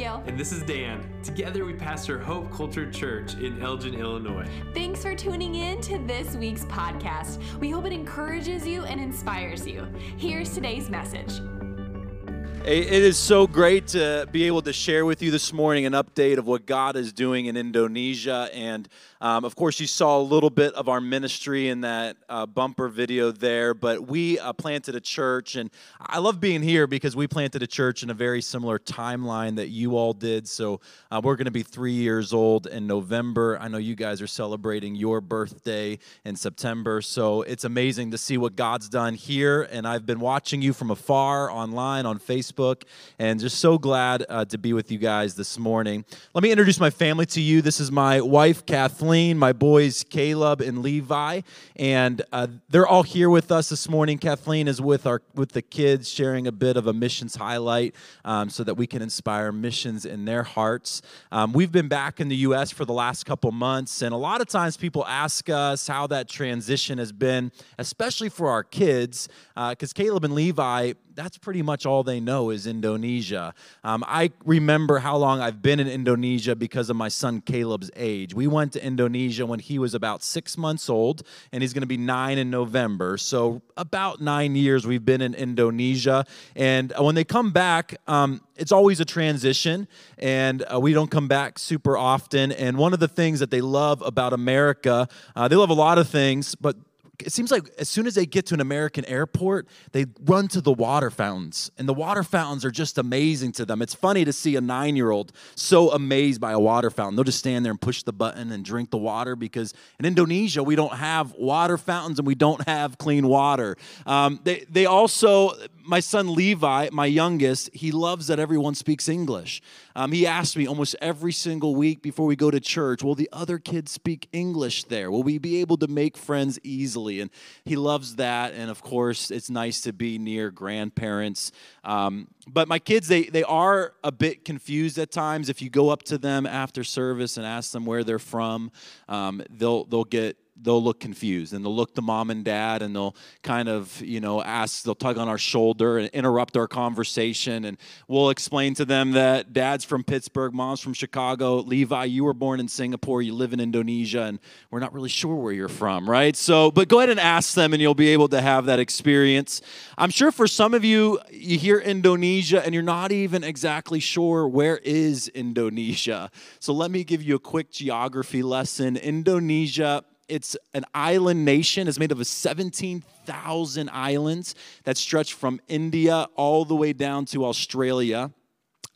Abigail. And this is Dan. Together we pastor Hope Culture Church in Elgin, Illinois. Thanks for tuning in to this week's podcast. We hope it encourages you and inspires you. Here's today's message. It is so great to be able to share with you this morning an update of what God is doing in Indonesia. And um, of course, you saw a little bit of our ministry in that uh, bumper video there, but we uh, planted a church. And I love being here because we planted a church in a very similar timeline that you all did. So uh, we're going to be three years old in November. I know you guys are celebrating your birthday in September. So it's amazing to see what God's done here. And I've been watching you from afar online on Facebook. And just so glad uh, to be with you guys this morning. Let me introduce my family to you. This is my wife, Kathleen, my boys, Caleb and Levi, and uh, they're all here with us this morning. Kathleen is with our with the kids, sharing a bit of a missions highlight, um, so that we can inspire missions in their hearts. Um, we've been back in the U.S. for the last couple months, and a lot of times people ask us how that transition has been, especially for our kids, because uh, Caleb and Levi that's pretty much all they know is Indonesia. Um, I remember how long I've been in Indonesia because of my son Caleb's age. We went to Indonesia when he was about six months old, and he's going to be nine in November. So, about nine years we've been in Indonesia. And when they come back, um, it's always a transition, and uh, we don't come back super often. And one of the things that they love about America, uh, they love a lot of things, but it seems like as soon as they get to an American airport, they run to the water fountains. And the water fountains are just amazing to them. It's funny to see a nine year old so amazed by a water fountain. They'll just stand there and push the button and drink the water because in Indonesia, we don't have water fountains and we don't have clean water. Um, they, they also, my son Levi, my youngest, he loves that everyone speaks English. Um, he asks me almost every single week before we go to church, Will the other kids speak English there? Will we be able to make friends easily? And he loves that. And of course, it's nice to be near grandparents. Um, but my kids, they, they are a bit confused at times. If you go up to them after service and ask them where they're from, um, they'll, they'll get they'll look confused and they'll look to mom and dad and they'll kind of you know ask they'll tug on our shoulder and interrupt our conversation and we'll explain to them that dad's from pittsburgh mom's from chicago. Levi you were born in singapore you live in indonesia and we're not really sure where you're from right? So but go ahead and ask them and you'll be able to have that experience. I'm sure for some of you you hear indonesia and you're not even exactly sure where is indonesia. So let me give you a quick geography lesson. Indonesia it's an island nation. It's made up of 17,000 islands that stretch from India all the way down to Australia.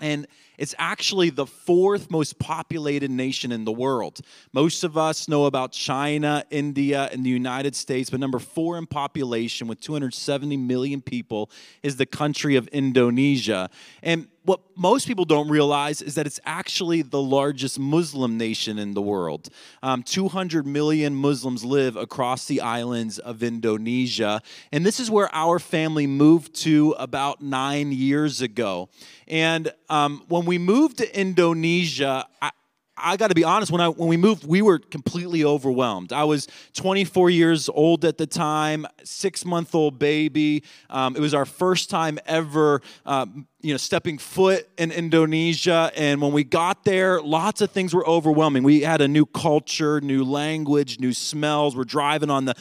And it's actually the fourth most populated nation in the world. Most of us know about China, India, and the United States, but number four in population with 270 million people is the country of Indonesia. And what most people don't realize is that it's actually the largest Muslim nation in the world. Um, 200 million Muslims live across the islands of Indonesia. And this is where our family moved to about nine years ago. And um, when we moved to Indonesia, I, I got to be honest. When I when we moved, we were completely overwhelmed. I was 24 years old at the time, six month old baby. Um, it was our first time ever. Um, you know, stepping foot in Indonesia. And when we got there, lots of things were overwhelming. We had a new culture, new language, new smells. We're driving on the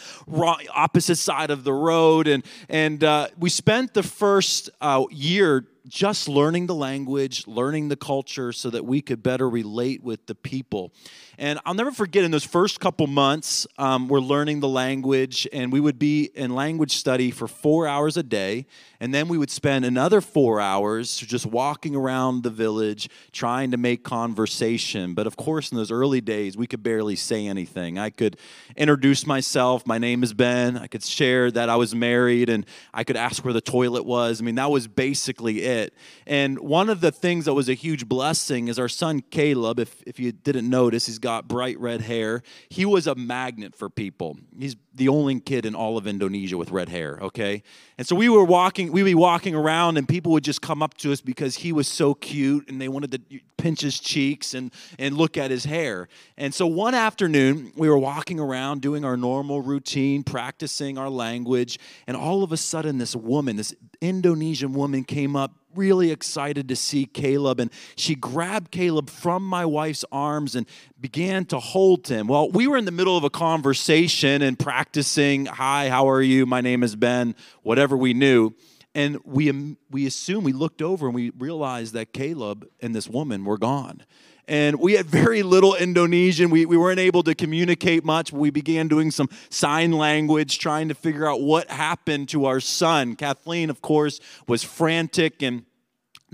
opposite side of the road. And, and uh, we spent the first uh, year just learning the language, learning the culture so that we could better relate with the people. And I'll never forget in those first couple months, um, we're learning the language, and we would be in language study for four hours a day. And then we would spend another four hours just walking around the village trying to make conversation. But of course, in those early days, we could barely say anything. I could introduce myself. My name is Ben. I could share that I was married, and I could ask where the toilet was. I mean, that was basically it. And one of the things that was a huge blessing is our son Caleb, if, if you didn't notice, he's got bright red hair. He was a magnet for people. He's the only kid in all of Indonesia with red hair, okay? And so we were walking, we'd be walking around and people would just come up to us because he was so cute and they wanted to pinch his cheeks and, and look at his hair. And so one afternoon, we were walking around doing our normal routine, practicing our language, and all of a sudden, this woman, this Indonesian woman, came up really excited to see Caleb. And she grabbed Caleb from my wife's arms and began to hold him. Well, we were in the middle of a conversation and practicing, Hi, how are you? My name is Ben, whatever we knew. And we, um, we assumed, we looked over and we realized that Caleb and this woman were gone. And we had very little Indonesian. We, we weren't able to communicate much. We began doing some sign language, trying to figure out what happened to our son. Kathleen, of course, was frantic and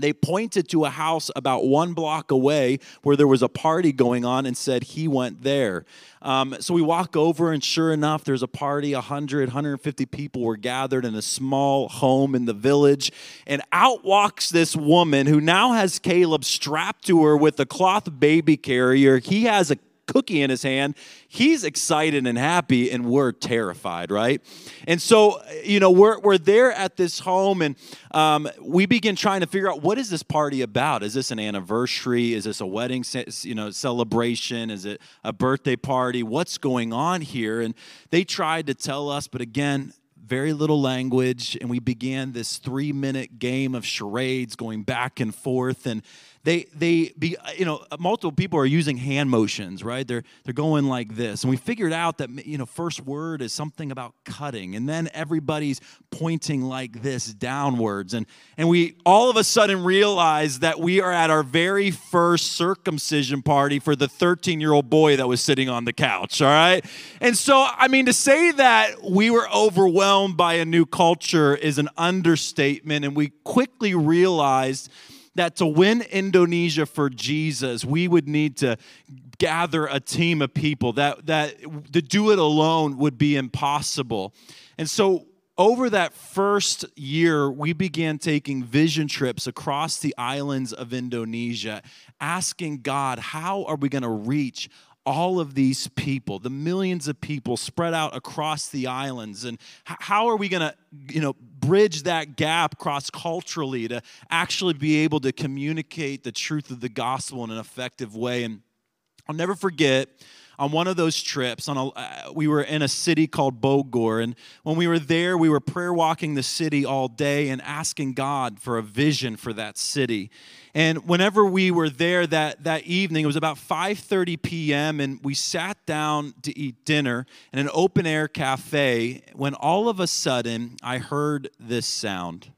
they pointed to a house about one block away where there was a party going on and said he went there. Um, so we walk over, and sure enough, there's a party. 100, 150 people were gathered in a small home in the village. And out walks this woman who now has Caleb strapped to her with a cloth baby carrier. He has a cookie in his hand. He's excited and happy, and we're terrified, right? And so, you know, we're, we're there at this home, and um, we begin trying to figure out what is this party about? Is this an anniversary? Is this a wedding, you know, celebration? Is it a birthday party? What's going on here? And they tried to tell us, but again, very little language, and we began this three minute game of charades going back and forth. And they they be you know multiple people are using hand motions right? They're they're going like this. And we figured out that you know first word is something about cutting. And then everybody's pointing like this downwards. And and we all of a sudden realize that we are at our very first circumcision party for the 13 year old boy that was sitting on the couch all right? And so i mean to say that we were overwhelmed by a new culture is an understatement. And we quickly realized that to win Indonesia for Jesus, we would need to gather a team of people. That, that to do it alone would be impossible. And so over that first year, we began taking vision trips across the islands of Indonesia, asking God, how are we going to reach all of these people, the millions of people spread out across the islands, and how are we going to, you know, bridge that gap cross culturally to actually be able to communicate the truth of the gospel in an effective way? And I'll never forget on one of those trips on a, uh, we were in a city called bogor and when we were there we were prayer walking the city all day and asking god for a vision for that city and whenever we were there that, that evening, it was about 5:30 p.m. and we sat down to eat dinner in an open air cafe when all of a sudden I heard this sound.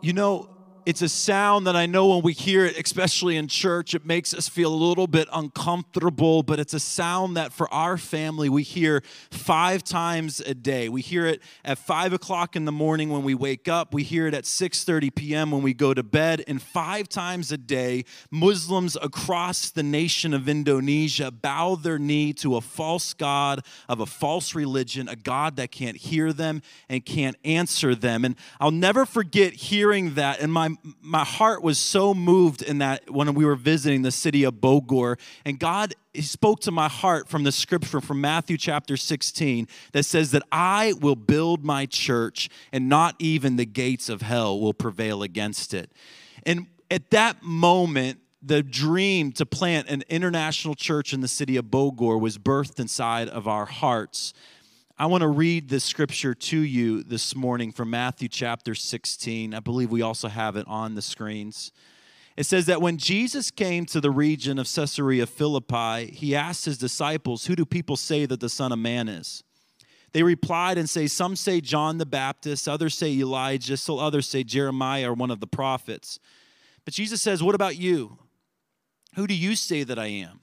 You know, it's a sound that I know when we hear it, especially in church, it makes us feel a little bit uncomfortable, but it's a sound that for our family we hear five times a day. We hear it at five o'clock in the morning when we wake up, we hear it at 6:30 p.m. when we go to bed, and five times a day, Muslims across the nation of Indonesia bow their knee to a false God of a false religion, a God that can't hear them and can't answer them. And I'll never forget hearing that in my my heart was so moved in that when we were visiting the city of Bogor, and God spoke to my heart from the scripture from Matthew chapter 16 that says that I will build my church and not even the gates of hell will prevail against it. And at that moment, the dream to plant an international church in the city of Bogor was birthed inside of our hearts. I want to read this scripture to you this morning from Matthew chapter 16. I believe we also have it on the screens. It says that when Jesus came to the region of Caesarea Philippi, he asked his disciples, Who do people say that the Son of Man is? They replied and say, Some say John the Baptist, others say Elijah, still others say Jeremiah or one of the prophets. But Jesus says, What about you? Who do you say that I am?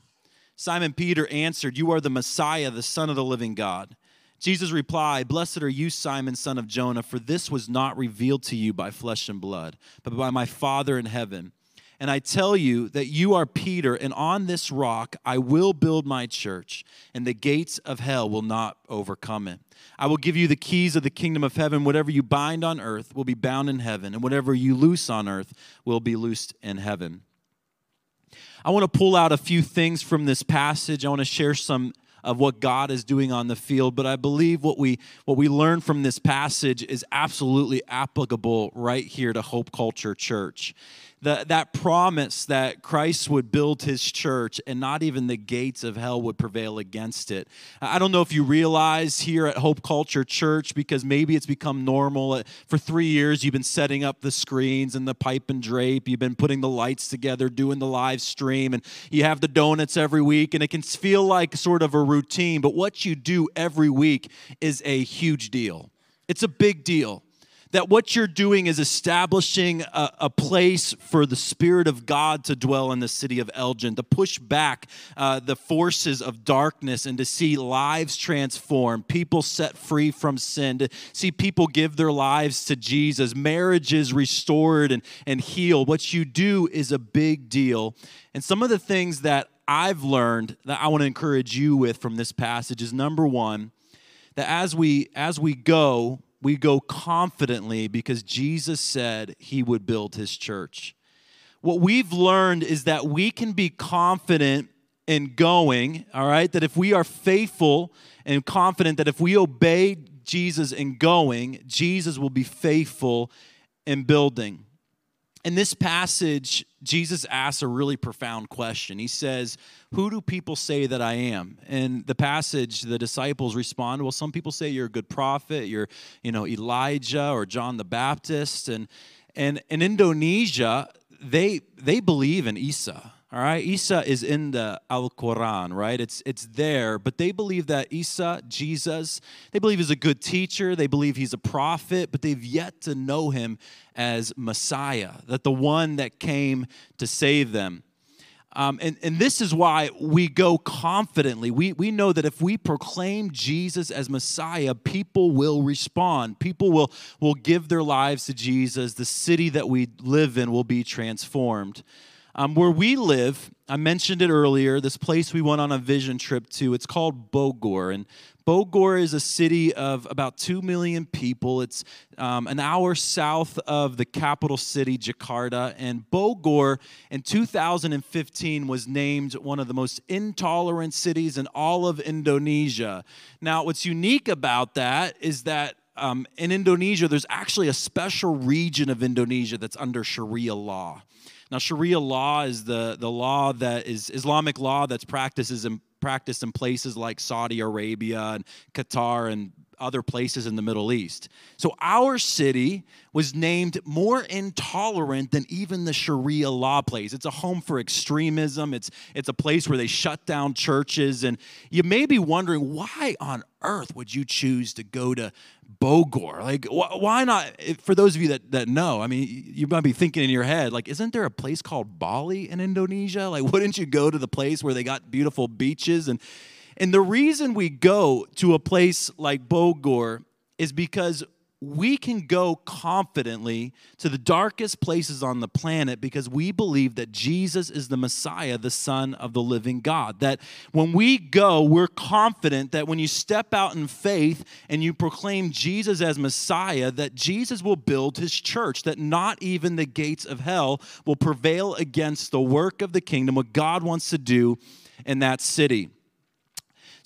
Simon Peter answered, You are the Messiah, the Son of the living God. Jesus replied, Blessed are you, Simon, son of Jonah, for this was not revealed to you by flesh and blood, but by my Father in heaven. And I tell you that you are Peter, and on this rock I will build my church, and the gates of hell will not overcome it. I will give you the keys of the kingdom of heaven. Whatever you bind on earth will be bound in heaven, and whatever you loose on earth will be loosed in heaven. I want to pull out a few things from this passage. I want to share some of what God is doing on the field, but I believe what we what we learn from this passage is absolutely applicable right here to Hope Culture Church the, that promise that Christ would build his church and not even the gates of hell would prevail against it. I don't know if you realize here at Hope Culture Church, because maybe it's become normal. Uh, for three years, you've been setting up the screens and the pipe and drape, you've been putting the lights together, doing the live stream, and you have the donuts every week, and it can feel like sort of a routine. But what you do every week is a huge deal. It's a big deal that what you're doing is establishing a, a, place for the Spirit of God to dwell in the city of Elgin, to push back uh, the forces of darkness and to see lives transformed, people set free from sin, to see people give their lives to Jesus, marriages restored and, and healed. What you do is a big deal. And some of the things that I've learned that I want to encourage you with from this passage is number one, that as we as we go we go confidently because Jesus said he would build his church. What we've learned is that we can be confident in going, all right? That if we are faithful and confident that if we obey Jesus in going, Jesus will be faithful in building. In this passage, Jesus asks a really profound question. He says, Who do people say that I am? And the passage, the disciples respond, Well, some people say you're a good prophet, you're, you know, Elijah or John the Baptist. And and in Indonesia, they they believe in Isa. All right, Isa is in the Al Quran, right? It's it's there, but they believe that Isa, Jesus, they believe he's a good teacher. They believe he's a prophet, but they've yet to know him as Messiah, that the one that came to save them. Um, and, and this is why we go confidently. We, we know that if we proclaim Jesus as Messiah, people will respond. People will, will give their lives to Jesus. The city that we live in will be transformed. Um, where we live, I mentioned it earlier, this place we went on a vision trip to, it's called Bogor. And Bogor is a city of about 2 million people. It's um, an hour south of the capital city, Jakarta. And Bogor in 2015 was named one of the most intolerant cities in all of Indonesia. Now, what's unique about that is that um, in Indonesia, there's actually a special region of Indonesia that's under Sharia law. Now, Sharia law is the, the law that is Islamic law that's practices in, practiced in places like Saudi Arabia and Qatar and other places in the Middle East. So our city was named more intolerant than even the Sharia law place. It's a home for extremism. It's it's a place where they shut down churches and you may be wondering why on earth would you choose to go to Bogor. Like, wh- why not? For those of you that, that know, I mean, you might be thinking in your head, like, isn't there a place called Bali in Indonesia? Like, wouldn't you go to the place where they got beautiful beaches? And, and the reason we go to a place like Bogor is because we can go confidently to the darkest places on the planet because we believe that Jesus is the Messiah, the Son of the living God. That when we go, we're confident that when you step out in faith and you proclaim Jesus as Messiah, that Jesus will build his church, that not even the gates of hell will prevail against the work of the kingdom, what God wants to do in that city.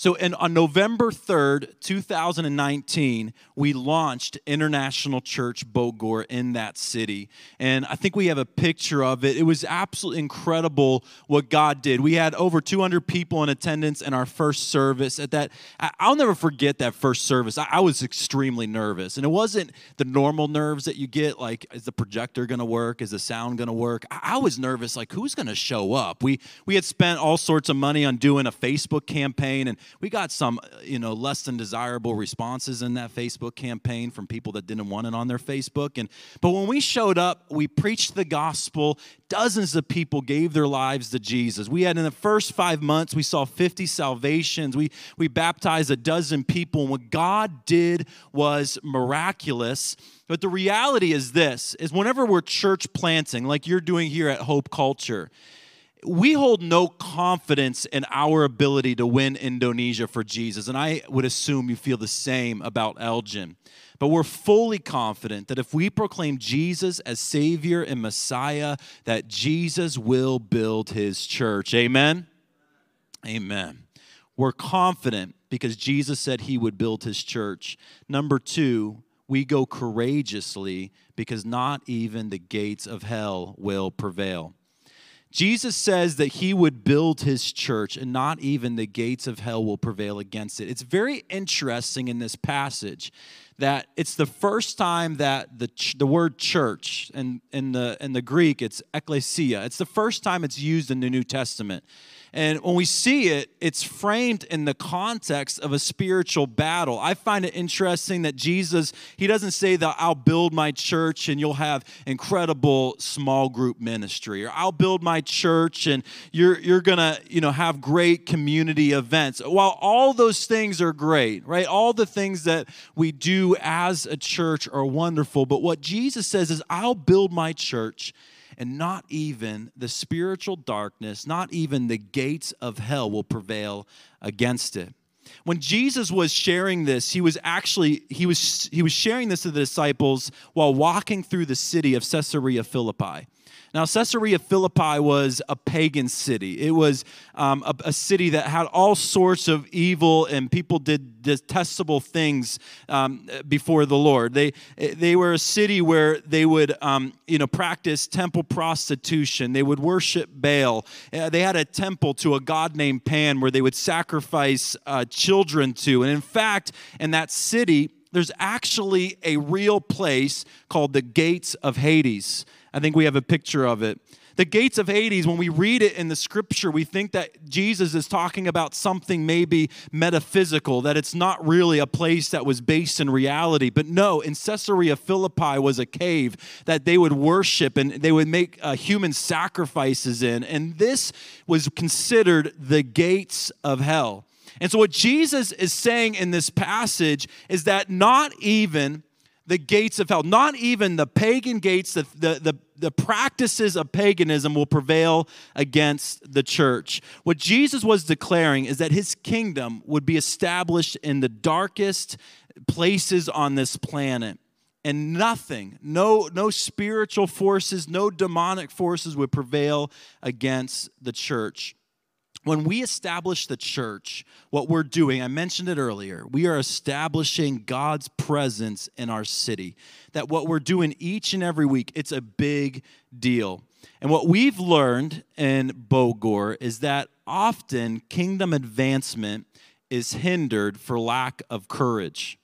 So in, on November 3rd, 2019, we launched International Church Bogor in that city. And I think we have a picture of it. It was absolutely incredible what God did. We had over 200 people in attendance in our first service. At that, I'll never forget that first service. I, I was extremely nervous. And it wasn't the normal nerves that you get, like, is the projector going to work? Is the sound going to work? I, I was nervous, like, who's going to show up? We, we had spent all sorts of money on doing a Facebook campaign and we got some, uh, you know, less than desirable responses in that Facebook campaign from people that didn't want it on their Facebook. And but when we showed up, we preached the gospel. Dozens of people gave their lives to Jesus. We had in the first five months, we saw 50 salvations. We we baptized a dozen people. And what God did was miraculous. But the reality is this is whenever we're church planting, like you're doing here at Hope Culture, we hold no confidence in our ability to win Indonesia for Jesus. And I would assume you feel the same about Elgin. But we're fully confident that if we proclaim Jesus as Savior and Messiah, that Jesus will build his church. Amen? Amen. We're confident because Jesus said he would build his church. Number two, we go courageously because not even the gates of hell will prevail. Jesus says that he would build his church and not even the gates of hell will prevail against it. It's very interesting in this passage that it's the first time that the, the word church and in the in the Greek it's ecclesia. It's the first time it's used in the New Testament. And when we see it, it's framed in the context of a spiritual battle. I find it interesting that Jesus, he doesn't say that I'll build my church and you'll have incredible small group ministry, or I'll build my church and you're, you're gonna, you know, have great community events. While all those things are great, right? All the things that we do as a church are wonderful. But what Jesus says is, I'll build my church and not even the spiritual darkness, not even the gates of hell will prevail against it. When Jesus was sharing this, he was actually he was he was sharing this to the disciples while walking through the city of Caesarea Philippi. Now, Caesarea Philippi was a pagan city. It was um, a, a, city that had all sorts of evil, and people did detestable things um, before the Lord. They, they were a city where they would, um, you know, practice temple prostitution. They would worship Baal. Uh, they had a temple to a god named Pan where they would sacrifice uh, children to. And in fact, in that city, there's actually a real place called the Gates of Hades. I think we have a picture of it. The gates of Hades, when we read it in the scripture, we think that Jesus is talking about something maybe metaphysical, that it's not really a place that was based in reality. But no, in Caesarea Philippi was a cave that they would worship and they would make uh, human sacrifices in. And this was considered the gates of hell. And so, what Jesus is saying in this passage is that not even the gates of hell. Not even the pagan gates, the, the, the, the, practices of paganism will prevail against the church. What Jesus was declaring is that his kingdom would be established in the darkest places on this planet. And nothing, no, no spiritual forces, no demonic forces would prevail against the church when we establish the church, what we're doing, I mentioned it earlier, we are establishing God's presence in our city. That what we're doing each and every week, it's a big deal. And what we've learned in Bogor is that often kingdom advancement is hindered for lack of courage.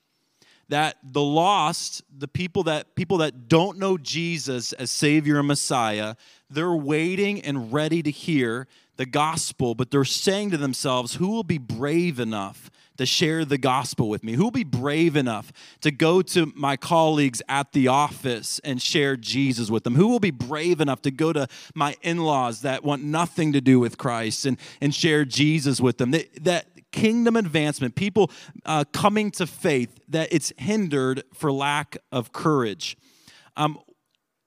That the lost, the people that people that don't know Jesus as Savior and Messiah, they're waiting and ready to hear the gospel, but they're saying to themselves, Who will be brave enough to share the gospel with me? Who will be brave enough to go to my colleagues at the office and share Jesus with them? Who will be brave enough to go to my in laws that want nothing to do with Christ and, and share Jesus with them? That, that kingdom advancement, people uh, coming to faith, that it's hindered for lack of courage. Um,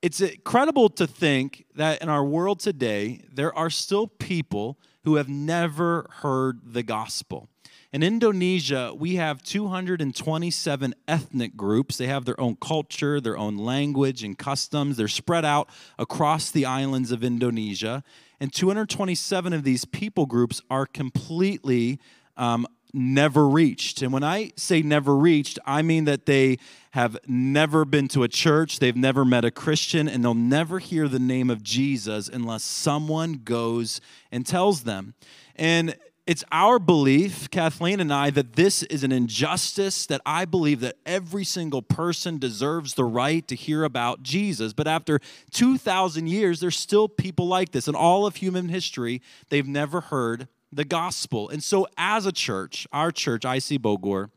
it's incredible to think that in our world today, there are still people who have never heard the gospel. In Indonesia, we have 227 ethnic groups. They have their own culture, their own language, and customs. They're spread out across the islands of Indonesia. And 227 of these people groups are completely um, never reached. And when I say never reached, I mean that they have never been to a church, they've never met a Christian, and they'll never hear the name of Jesus unless someone goes and tells them. And it's our belief, Kathleen and I, that this is an injustice, that I believe that every single person deserves the right to hear about Jesus. But after 2,000 years, there's still people like this. In all of human history, they've never heard the gospel. And so, as a church, our church, IC Bogor,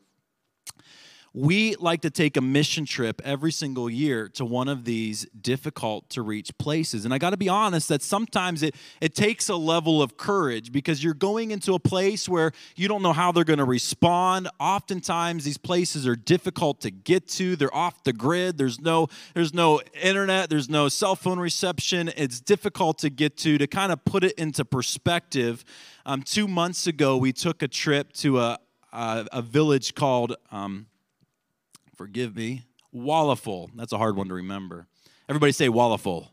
we like to take a mission trip every single year to one of these difficult to reach places. And I got to be honest that sometimes it, it takes a level of courage because you're going into a place where you don't know how they're going to respond. Oftentimes these places are difficult to get to. They're off the grid. There's no there's no internet, there's no cell phone reception. It's difficult to get to to kind of put it into perspective. Um, 2 months ago we took a trip to a a, a village called um, forgive me, Wallaful. That's a hard one to remember. Everybody say Wallaful.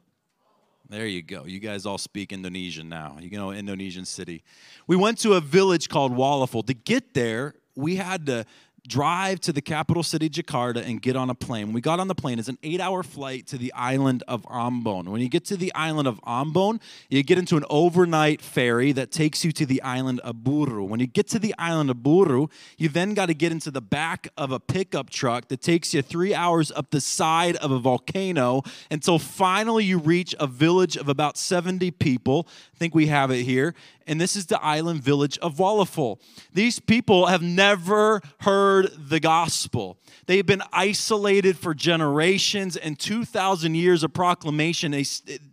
There you go. You guys all speak Indonesian now. You know, Indonesian city. We went to a village called Wallaful. To get there, we had to drive to the capital city, Jakarta, and get on a plane. When we got on the plane, it's an eight hour flight to the island of Ambon. When you get to the island of Ambon, you get into an overnight ferry that takes you to the island of Buru. When you get to the island of Buru, you then got to get into the back of a pickup truck that takes you three hours up the side of a volcano until finally you reach a village of about 70 people. I think we have it here and this is the island village of Wallaful. These people have never heard the gospel. They've been isolated for generations and 2,000 years of proclamation. They,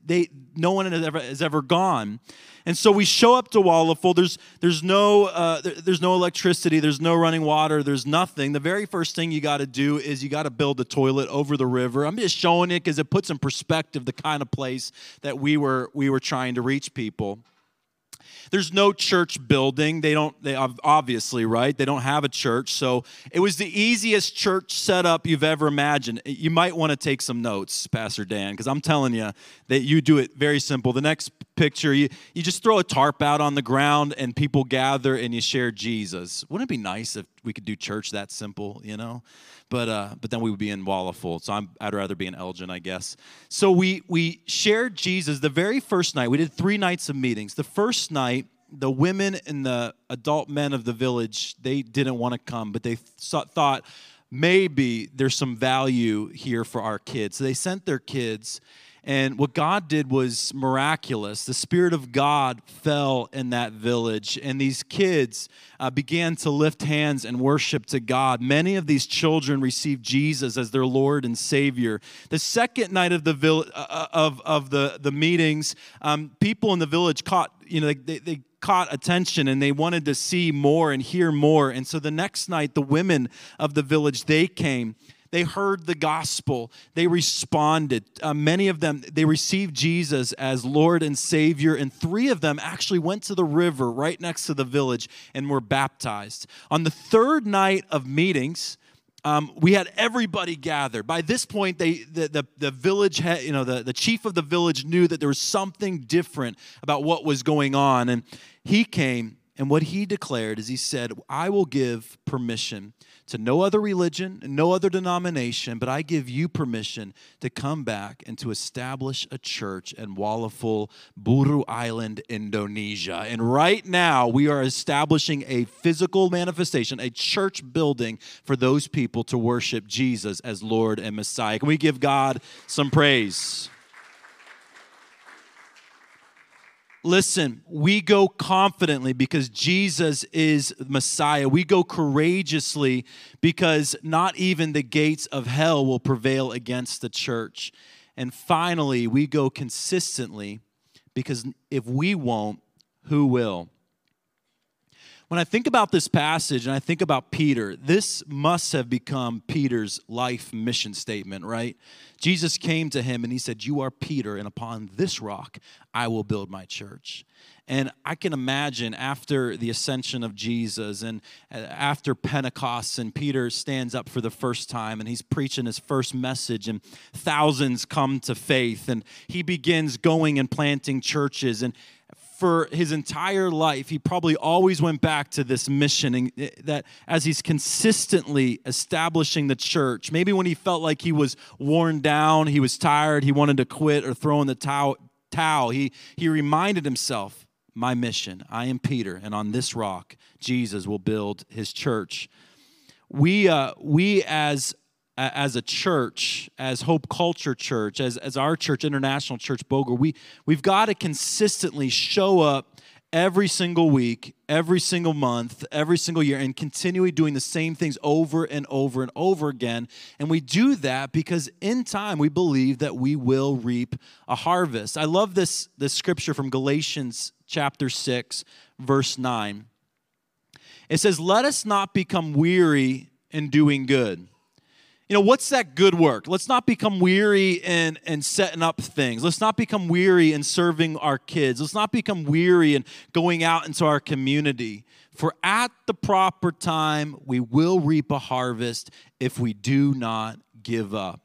they, no one has ever, has ever gone. And so we show up to Wallaful. There's, there's, no, uh, there, there's no electricity, there's no running water, there's nothing. The very first thing you got to do is you got to build a toilet over the river. I'm just showing it because it puts in perspective the kind of place that we were, we were trying to reach people. There's no church building. They don't, they obviously, right? They don't have a church. So it was the easiest church setup you've ever imagined. You might want to take some notes, Pastor Dan, because I'm telling you that you do it very simple. The next picture, you, you just throw a tarp out on the ground and people gather and you share Jesus. Wouldn't it be nice if we could do church that simple, you know? but uh, but then we would be in Wallaful. So i would rather be in Elgin, I guess. So we we shared Jesus the very first night. We did three nights of meetings. The first night, the women and the adult men of the village they didn't want to come, but they th- thought maybe there's some value here for our kids. So they sent their kids and what God did was miraculous. The Spirit of God fell in that village, and these kids uh, began to lift hands and worship to God. Many of these children received Jesus as their Lord and Savior. The second night of the vill- uh, uh of, of the, the meetings, um, people in the village caught, you know, they, they caught attention and they wanted to see more and hear more. And so the next night, the women of the village, they came they heard the gospel. They responded. Uh, many of them, they received Jesus as Lord and Savior, and three of them actually went to the river right next to the village and were baptized. On the third night of meetings, um, we had everybody gathered. By this point, they, the, the, the village, had, you know, the, the chief of the village knew that there was something different about what was going on. And he came, and what he declared is he said, I will give permission to no other religion, no other denomination, but I give you permission to come back and to establish a church in Wallaful, Buru Island, Indonesia. And right now, we are establishing a physical manifestation, a church building for those people to worship Jesus as Lord and Messiah. Can we give God some praise? Listen, we go confidently because Jesus is Messiah. We go courageously because not even the gates of hell will prevail against the church. And finally, we go consistently because if we won't, who will? When I think about this passage and I think about Peter, this must have become Peter's life mission statement, right? Jesus came to him and he said, You are Peter, and upon this rock I will build my church. And I can imagine after the ascension of Jesus and uh, after Pentecost, and Peter stands up for the first time and he's preaching his first message, and thousands come to faith, and he begins going and planting churches. And for his entire life, he probably always went back to this mission and eh, that as he's consistently establishing the church, maybe when he felt like he was worn down, he was tired, he wanted to quit or throw in the towel, towel he, he reminded himself, my mission, I am Peter, and on this rock, Jesus will build his church. We, uh, we as as a church, as Hope Culture Church, as, as our church, International Church Bogor, we, we've got to consistently show up every single week, every single month, every single year, and continually doing the same things over and over and over again. And we do that because in time we believe that we will reap a harvest. I love this, this scripture from Galatians chapter 6, verse 9. It says, Let us not become weary in doing good you know what's that good work? Let's not become weary in, in setting up things. Let's not become weary in serving our kids. Let's not become weary in going out into our community. For at the proper time we will reap a harvest if we do not give up.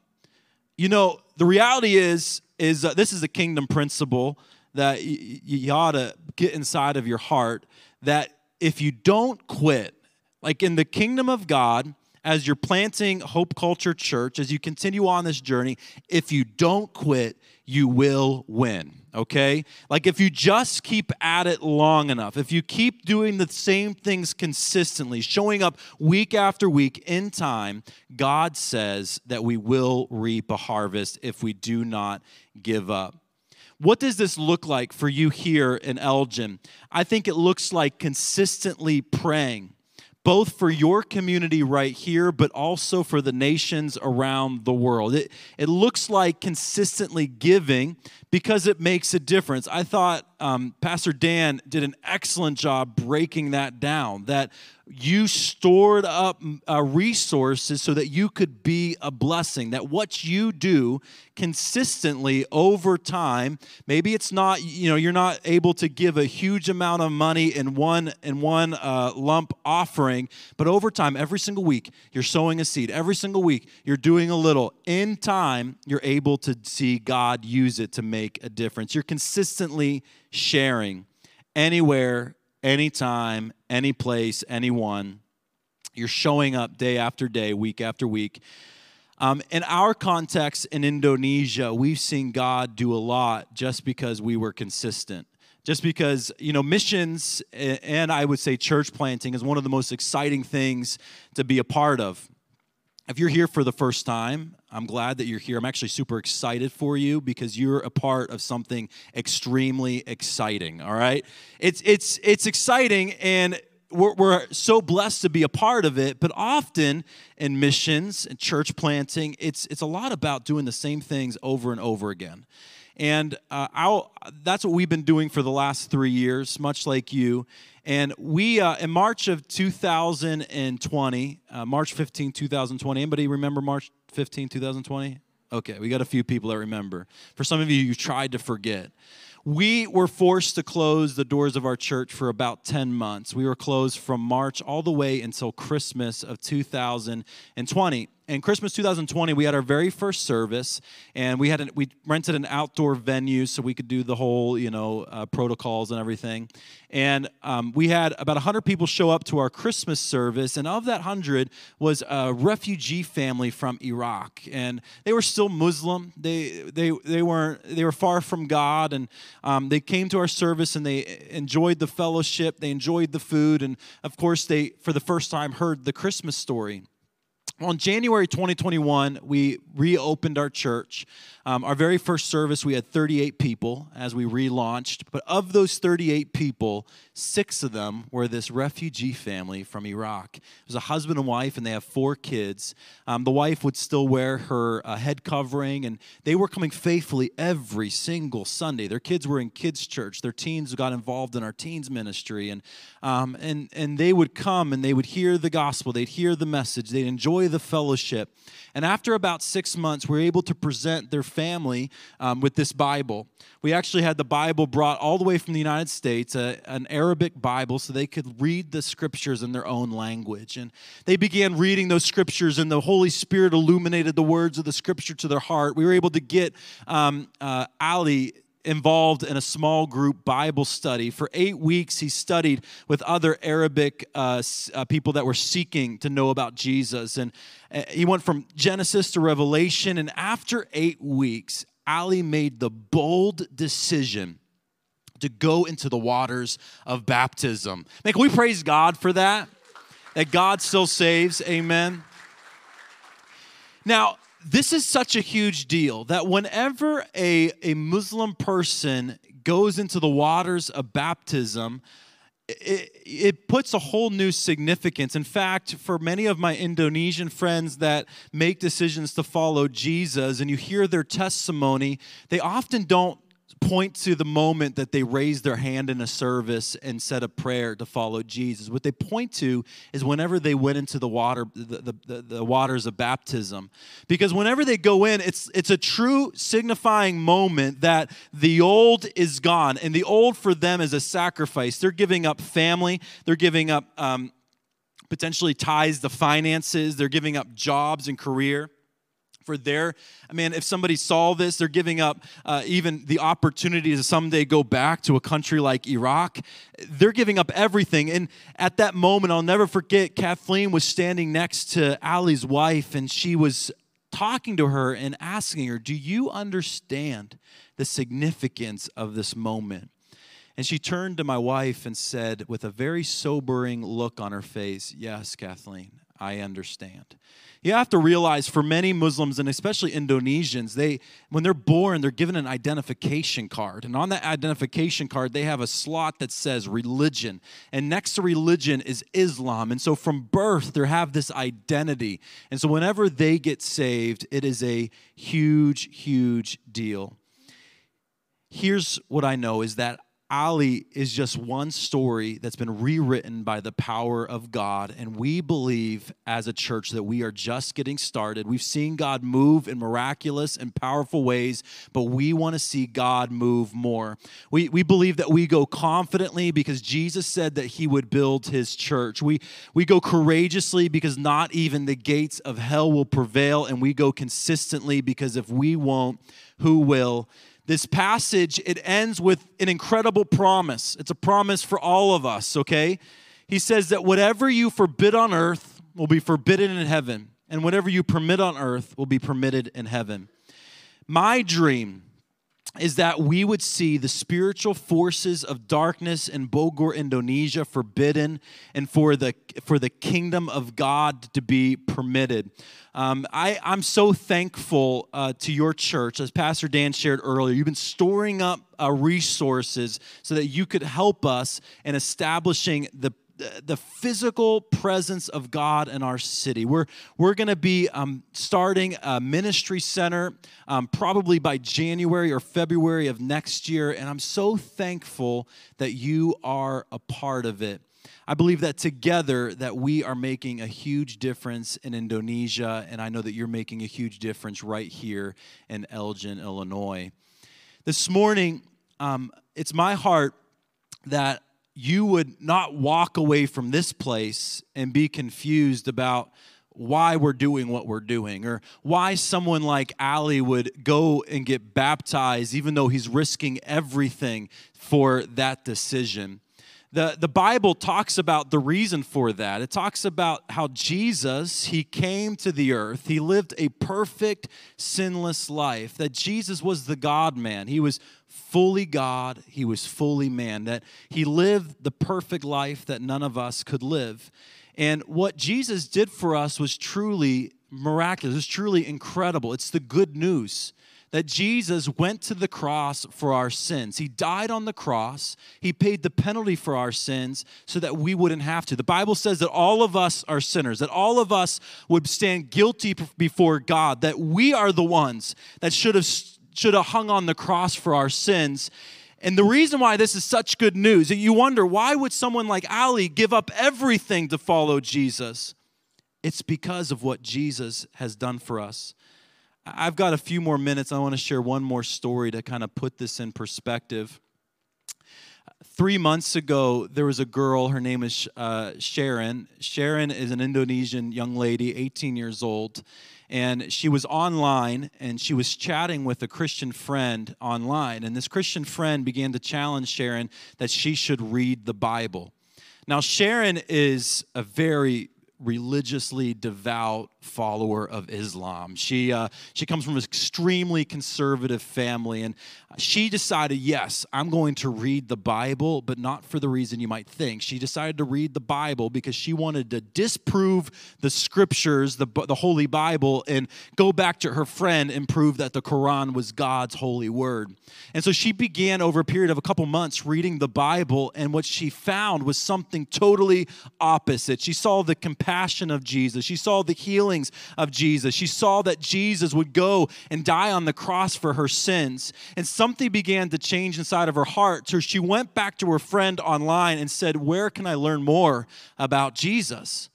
You know the reality is is uh, this is a kingdom principle that y- you ought to get inside of your heart that if you don't quit like in the kingdom of god as you're planting Hope Culture Church, as you continue on this journey, if you don't quit, you will win. Okay? Like if you just keep at it long enough, if you keep doing the same things consistently, showing up week after week in time, God says that we will reap a harvest if we do not give up. What does this look like for you here in Elgin? I think it looks like consistently praying both for your community right here, but also for the nations around the world. It, it looks like consistently giving because it makes a difference. I thought um, Pastor Dan did an excellent job breaking that down, that you stored up uh, resources so that you could be a blessing that what you do consistently over time maybe it's not you know you're not able to give a huge amount of money in one in one uh, lump offering but over time every single week you're sowing a seed. Every single week you're doing a little. In time you're able to see god use it to make a difference. You're consistently sharing anywhere anytime, any place, anyone. You're showing up day after day, week after week. Um, in our context in Indonesia, we've seen God do a lot just because we were consistent. Just because, you know, missions and I would say church planting is one of the most exciting things to be a part of. If you're here for the first time, I'm glad that you're here. I'm actually super excited for you because you're a part of something extremely exciting, all right? It's it's it's exciting and we're, we're so blessed to be a part of it, but often in missions and church planting, it's it's a lot about doing the same things over and over again. And uh, that's what we've been doing for the last three years, much like you. And we, uh, in March of 2020, uh, March 15, 2020, anybody remember March 15, 2020? Okay, we got a few people that remember. For some of you, you tried to forget. We were forced to close the doors of our church for about 10 months. We were closed from March all the way until Christmas of 2020 in Christmas 2020, we had our very first service, and we had an, we rented an outdoor venue so we could do the whole you know uh, protocols and everything. And um, we had about 100 people show up to our Christmas service, and of that 100 was a refugee family from Iraq, and they were still Muslim. They they they weren't they were far from God, and um, they came to our service and they enjoyed the fellowship, they enjoyed the food, and of course they for the first time heard the Christmas story on January 2021, we reopened our church. Um, our very first service, we had 38 people as we relaunched. But of those 38 people, six of them were this refugee family from Iraq. It was a husband and wife, and they have four kids. Um, the wife would still wear her uh, head covering, and they were coming faithfully every single Sunday. Their kids were in kids' church. Their teens got involved in our teens ministry, and um, and and they would come and they would hear the gospel. They'd hear the message. They'd enjoy the fellowship. And after about six months, we were able to present their family um, with this Bible. We actually had the Bible brought all the way from the United States, a, an Arabic Bible, so they could read the scriptures in their own language. And they began reading those scriptures, and the Holy Spirit illuminated the words of the scripture to their heart. We were able to get um, uh, Ali involved in a small group Bible study. For eight weeks, he studied with other Arabic uh, uh, people that were seeking to know about Jesus. And uh, he went from Genesis to Revelation. And after eight weeks, Ali made the bold decision to go into the waters of baptism. Man, we praise God for that? That God still saves. Amen. Now, this is such a huge deal that whenever a, a Muslim person goes into the waters of baptism, it, it, puts a whole new significance. In fact, for many of my Indonesian friends that make decisions to follow Jesus and you hear their testimony, they often don't point to the moment that they raised their hand in a service and said a prayer to follow Jesus. What they point to is whenever they went into the water, the, the, the, waters of baptism. Because whenever they go in, it's it's a true signifying moment that the old is gone. And the old for them is a sacrifice. They're giving up family, they're giving up um, potentially ties to finances, they're giving up jobs and career for their i mean if somebody saw this they're giving up uh, even the opportunity to someday go back to a country like iraq. They're giving up everything. And at that moment i'll never forget kathleen was standing next to ali's wife and she was talking to her and asking her do you understand the significance of this moment? And she turned to my wife and said with a very sobering look on her face yes kathleen i understand you have to realize for many Muslims and especially Indonesians, they when they're born, they're given an identification card. And on that identification card, they have a slot that says religion. And next to religion is Islam. And so from birth, they have this identity. And so whenever they get saved, it is a huge, huge deal. Here's what I know is that Ali is just one story that's been rewritten by the power of God. And we believe as a church that we are just getting started. We've seen God move in miraculous and powerful ways, but we want to see God move more. We, we believe that we go confidently because Jesus said that he would build his church. We, we go courageously because not even the gates of hell will prevail. And we go consistently because if we won't, who will? This passage it ends with an incredible promise. It's a promise for all of us okay? He says that whatever you forbid on earth will be forbidden in heaven and whatever you permit on earth will be permitted in heaven. My dream is that we would see the spiritual forces of darkness in Bogor, Indonesia forbidden and for the, for the kingdom of God to be permitted. Um, I, I'm so thankful uh, to your church, as Pastor Dan shared earlier. You've been storing up uh, resources so that you could help us in establishing the the physical presence of God in our city. We're, we're going to be um, starting a ministry center um, probably by January or February of next year, and I'm so thankful that you are a part of it. I believe that together that we are making a huge difference in Indonesia, and I know that you're making a huge difference right here in Elgin, Illinois. This morning, um, it's my heart that you would not walk away from this place and be confused about why we're doing what we're doing or why someone like Ali would go and get baptized even though he's risking everything for that decision. The, the Bible talks about the reason for that. It talks about how Jesus, he came to the earth. He lived a perfect, sinless life. That Jesus was the God man. He was fully God, he was fully man. That he lived the perfect life that none of us could live. And what Jesus did for us was truly miraculous, it was truly incredible. It's the good news that Jesus went to the cross for our sins. He died on the cross, He paid the penalty for our sins so that we wouldn't have to. The Bible says that all of us are sinners, that all of us would stand guilty before God, that we are the ones that should have, should have hung on the cross for our sins. And the reason why this is such good news, that you wonder why would someone like Ali give up everything to follow Jesus? It's because of what Jesus has done for us. I've got a few more minutes. I want to share one more story to kind of put this in perspective. Three months ago, there was a girl, her name is uh, Sharon. Sharon is an Indonesian young lady, 18 years old, and she was online and she was chatting with a Christian friend online. And this Christian friend began to challenge Sharon that she should read the Bible. Now, Sharon is a very religiously devout follower of Islam. She, uh, she comes from an extremely conservative family, and she decided, yes, I'm going to read the Bible, but not for the reason you might think. She decided to read the Bible because she wanted to disprove the scriptures, the, the Holy Bible, and go back to her friend and prove that the Quran was God's holy word. And so she began over a period of a couple months reading the Bible, and what she found was something totally opposite. She saw the compassion of Jesus, she saw the healings of Jesus, she saw that Jesus would go and die on the cross for her sins. And something began to change inside of her heart. So she went back to her friend online and said, Where can I learn more about Jesus?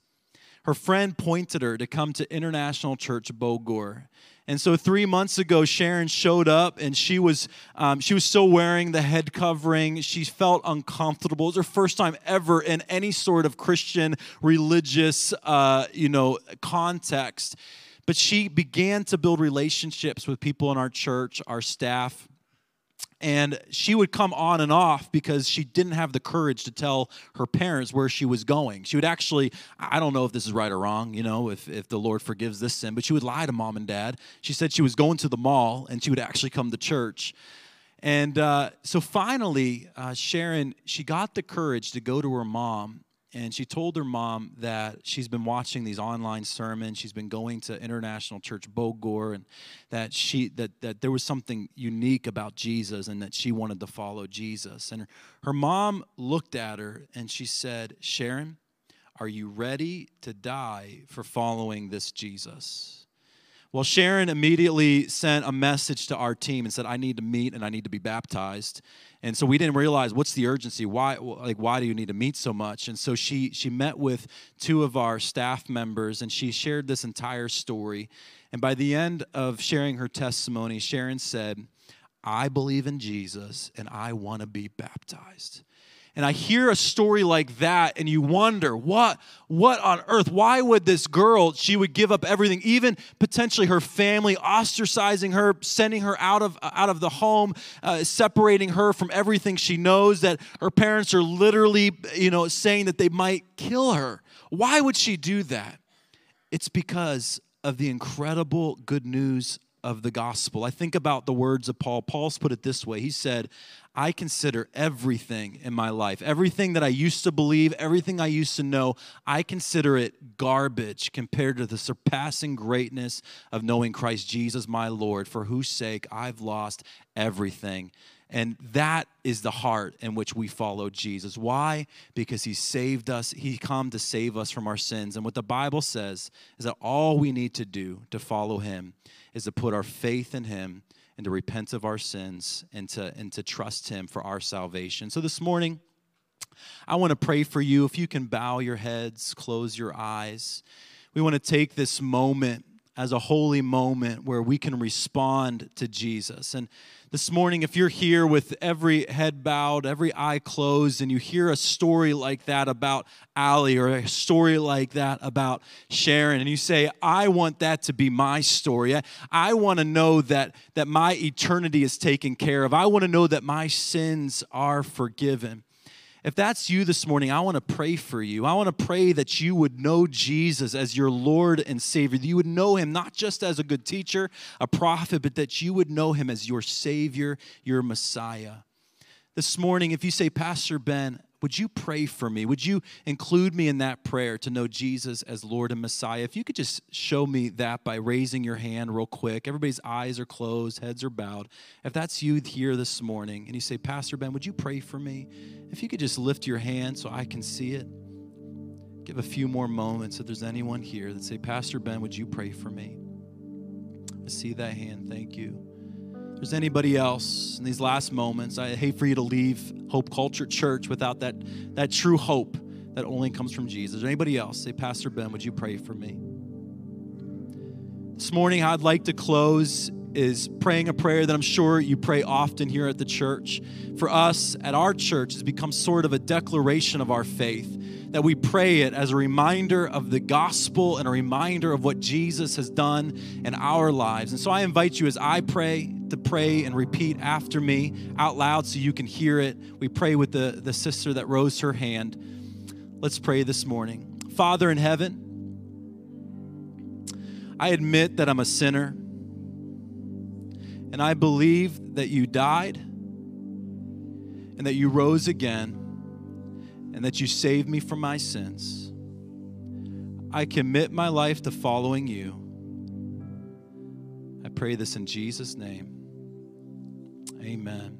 Her friend pointed her to come to International Church Bogor. And so three months ago, Sharon showed up, and she was um, she was still wearing the head covering. She felt uncomfortable. It was her first time ever in any sort of Christian religious uh, you know context. But she began to build relationships with people in our church, our staff, and she would come on and off because she didn't have the courage to tell her parents where she was going. She would actually, I don't know if this is right or wrong, you know, if, if the Lord forgives this sin, but she would lie to mom and dad. She said she was going to the mall and she would actually come to church. And uh, so finally, uh, Sharon, she got the courage to go to her mom and she told her mom that she's been watching these online sermons. She's been going to international church bogor and that she that, that there was something unique about jesus and that she wanted to follow jesus. And her, her mom looked at her and she said sharon are you ready to die for following this jesus well, Sharon immediately sent a message to our team and said, I need to meet and I need to be baptized. And so we didn't realize what's the urgency? Why like why do you need to meet so much? And so she she met with two of our staff members and she shared this entire story. And by the end of sharing her testimony, Sharon said, I believe in Jesus and I want to be baptized and I hear a story like that and you wonder, what what on earth? Why would this girl, she would give up everything, even potentially her family ostracizing her, sending her out of out of the home, uh, separating her from everything she knows that her parents are literally, you know, saying that they might kill her. Why would she do that? It's because of the incredible good news of the gospel. I think about the words of Paul. Paul's put it this way He said, I consider everything in my life, everything that I used to believe, everything I used to know, I consider it garbage compared to the surpassing greatness of knowing Christ Jesus, my Lord, for whose sake I've lost everything. And that is the heart in which we follow Jesus. Why? Because he saved us. He come to save us from our sins. And what the Bible says is that all we need to do to follow him is to put our faith in him and to repent of our sins and to, and to trust Him for our salvation. So this morning, I want to pray for you. If you can bow your heads, close your eyes. We want to take this moment as a holy moment where we can respond to Jesus. And this morning, if you're here with every head bowed, every eye closed, and you hear a story like that about Ali or a story like that about Sharon, and you say, I want that to be my story. I, I want to know that, that my eternity is taken care of. I want to know that my sins are forgiven. If that's you this morning, I want to pray for you. I want to pray that you would know Jesus as your Lord and Savior, that you would know him not just as a good teacher, a prophet, but that you would know him as your Savior, your Messiah. This morning, if you say, Pastor Ben, would you pray for me? Would you include me in that prayer to know Jesus as Lord and Messiah? If you could just show me that by raising your hand real quick. Everybody's eyes are closed, heads are bowed. If that's you here this morning and you say, Pastor Ben, would you pray for me? If you could just lift your hand so I can see it. Give a few more moments if there's anyone here that say, Pastor Ben, would you pray for me? I see that hand. Thank you there's anybody else in these last moments, I hate for you to leave Hope Culture Church without that, that true hope that only comes from Jesus. Anybody else? Say, Pastor Ben, would you pray for me? This morning, I'd like to close is praying a prayer that I'm sure you pray often here at the church. For us at our church, has become sort of a declaration of our faith that we pray it as a reminder of the gospel and a reminder of what Jesus has done in our lives. And so I invite you as I pray to pray and repeat after me out loud so you can hear it. We pray with the, the sister that rose her hand. Let's pray this morning. Father in heaven, I admit that I'm a sinner. And I believe that you died and that you rose again and that you saved me from my sins. I commit my life to following you. I pray this in Jesus' name. Amen.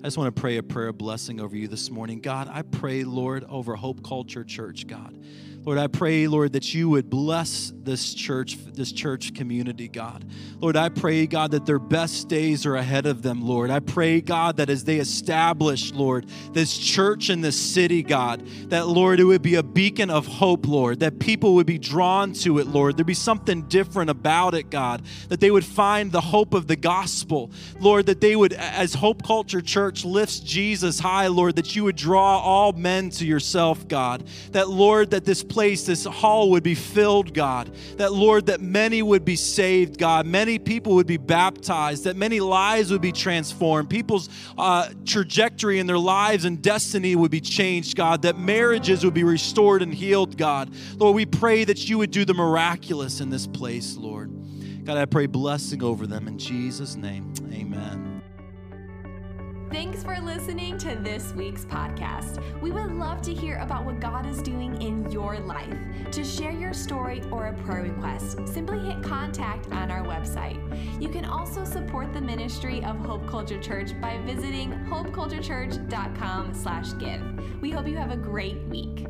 I just want to pray a prayer of blessing over you this morning. God, I pray, Lord, over Hope Culture Church, God. Lord, I pray, Lord, that you would bless this church, this church community, God. Lord, I pray, God, that their best days are ahead of them, Lord. I pray, God, that as they establish, Lord, this church in this city, God, that, Lord, it would be a beacon of hope, Lord, that people would be drawn to it, Lord. There'd be something different about it, God, that they would find the hope of the gospel, Lord, that they would, as Hope Culture Church lifts Jesus high, Lord, that you would draw all men to yourself, God. That, Lord, that this place, this hall would be filled, God. That, Lord, that many would be saved, God. Many people would be baptized, that many lives would be transformed. People's uh, trajectory in their lives and destiny would be changed, God. That marriages would be restored and healed, God. Lord, we pray that you would do the miraculous in this place, Lord. God, I pray blessing over them in Jesus' name. Amen. Thanks for listening to this week's podcast. We would love to hear about what God is doing in your life. To share your story or a prayer request, simply hit contact on our website. You can also support the ministry of Hope Culture Church by visiting hopeculturechurch.com/give. We hope you have a great week.